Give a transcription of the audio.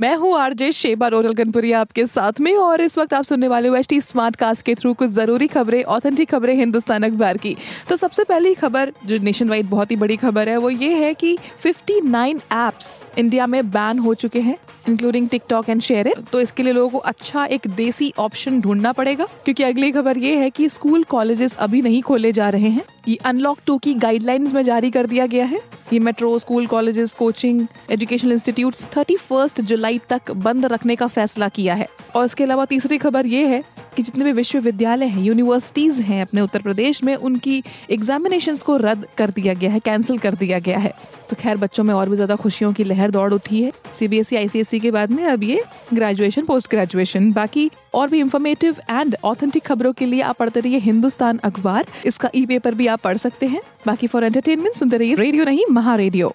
मैं हूँ RJ Sheba रोडल गनपुरी आपके साथ में, और इस वक्त आप सुनने वाले हो एच स्मार्ट कास्ट के थ्रू कुछ ज़रूरी खबरें ऑथेंटिक खबरें हिंदुस्तान अखबार की। तो सबसे पहली खबर, जो नेशन वाइड बहुत ही बड़ी खबर है, वो ये है कि 59 एप्स इंडिया में बैन हो चुके हैं इंक्लूडिंग टिकटॉक एंड शेयर तो इसके लिए लोगों को अच्छा एक देसी ऑप्शन ढूंढना पड़ेगा, क्योंकि अगली खबर ये है कि स्कूल कॉलेजेस अभी नहीं खोले जा रहे हैं। ये अनलॉक टू की गाइडलाइंस में जारी कर दिया गया है। ये metro school colleges coaching educational institute thirty first जुलाई तक बंद रखने का फैसला किया है। और इसके अलावा तीसरी खबर ये है कि जितने भी विश्वविद्यालय हैं यूनिवर्सिटीज हैं अपने उत्तर प्रदेश में, उनकी एग्जामिनेशन को रद्द कर दिया गया है कैंसिल कर दिया गया है। तो खैर, बच्चों में और भी ज़्यादा खुशियों की लहर दौड़ उठी है। सीबीएसई आईसीएसई के बाद में अब ये ग्रेजुएशन पोस्ट ग्रेजुएशन बाकी और भी इंफॉर्मेटिव एंड ऑथेंटिक खबरों के लिए आप पढ़ते रहिए हिंदुस्तान अखबार। इसका ई पेपर भी आप पढ़ सकते हैं। बाकी फॉर एंटरटेनमेंट सुनते रहिए रेडियो नहीं महा रेडियो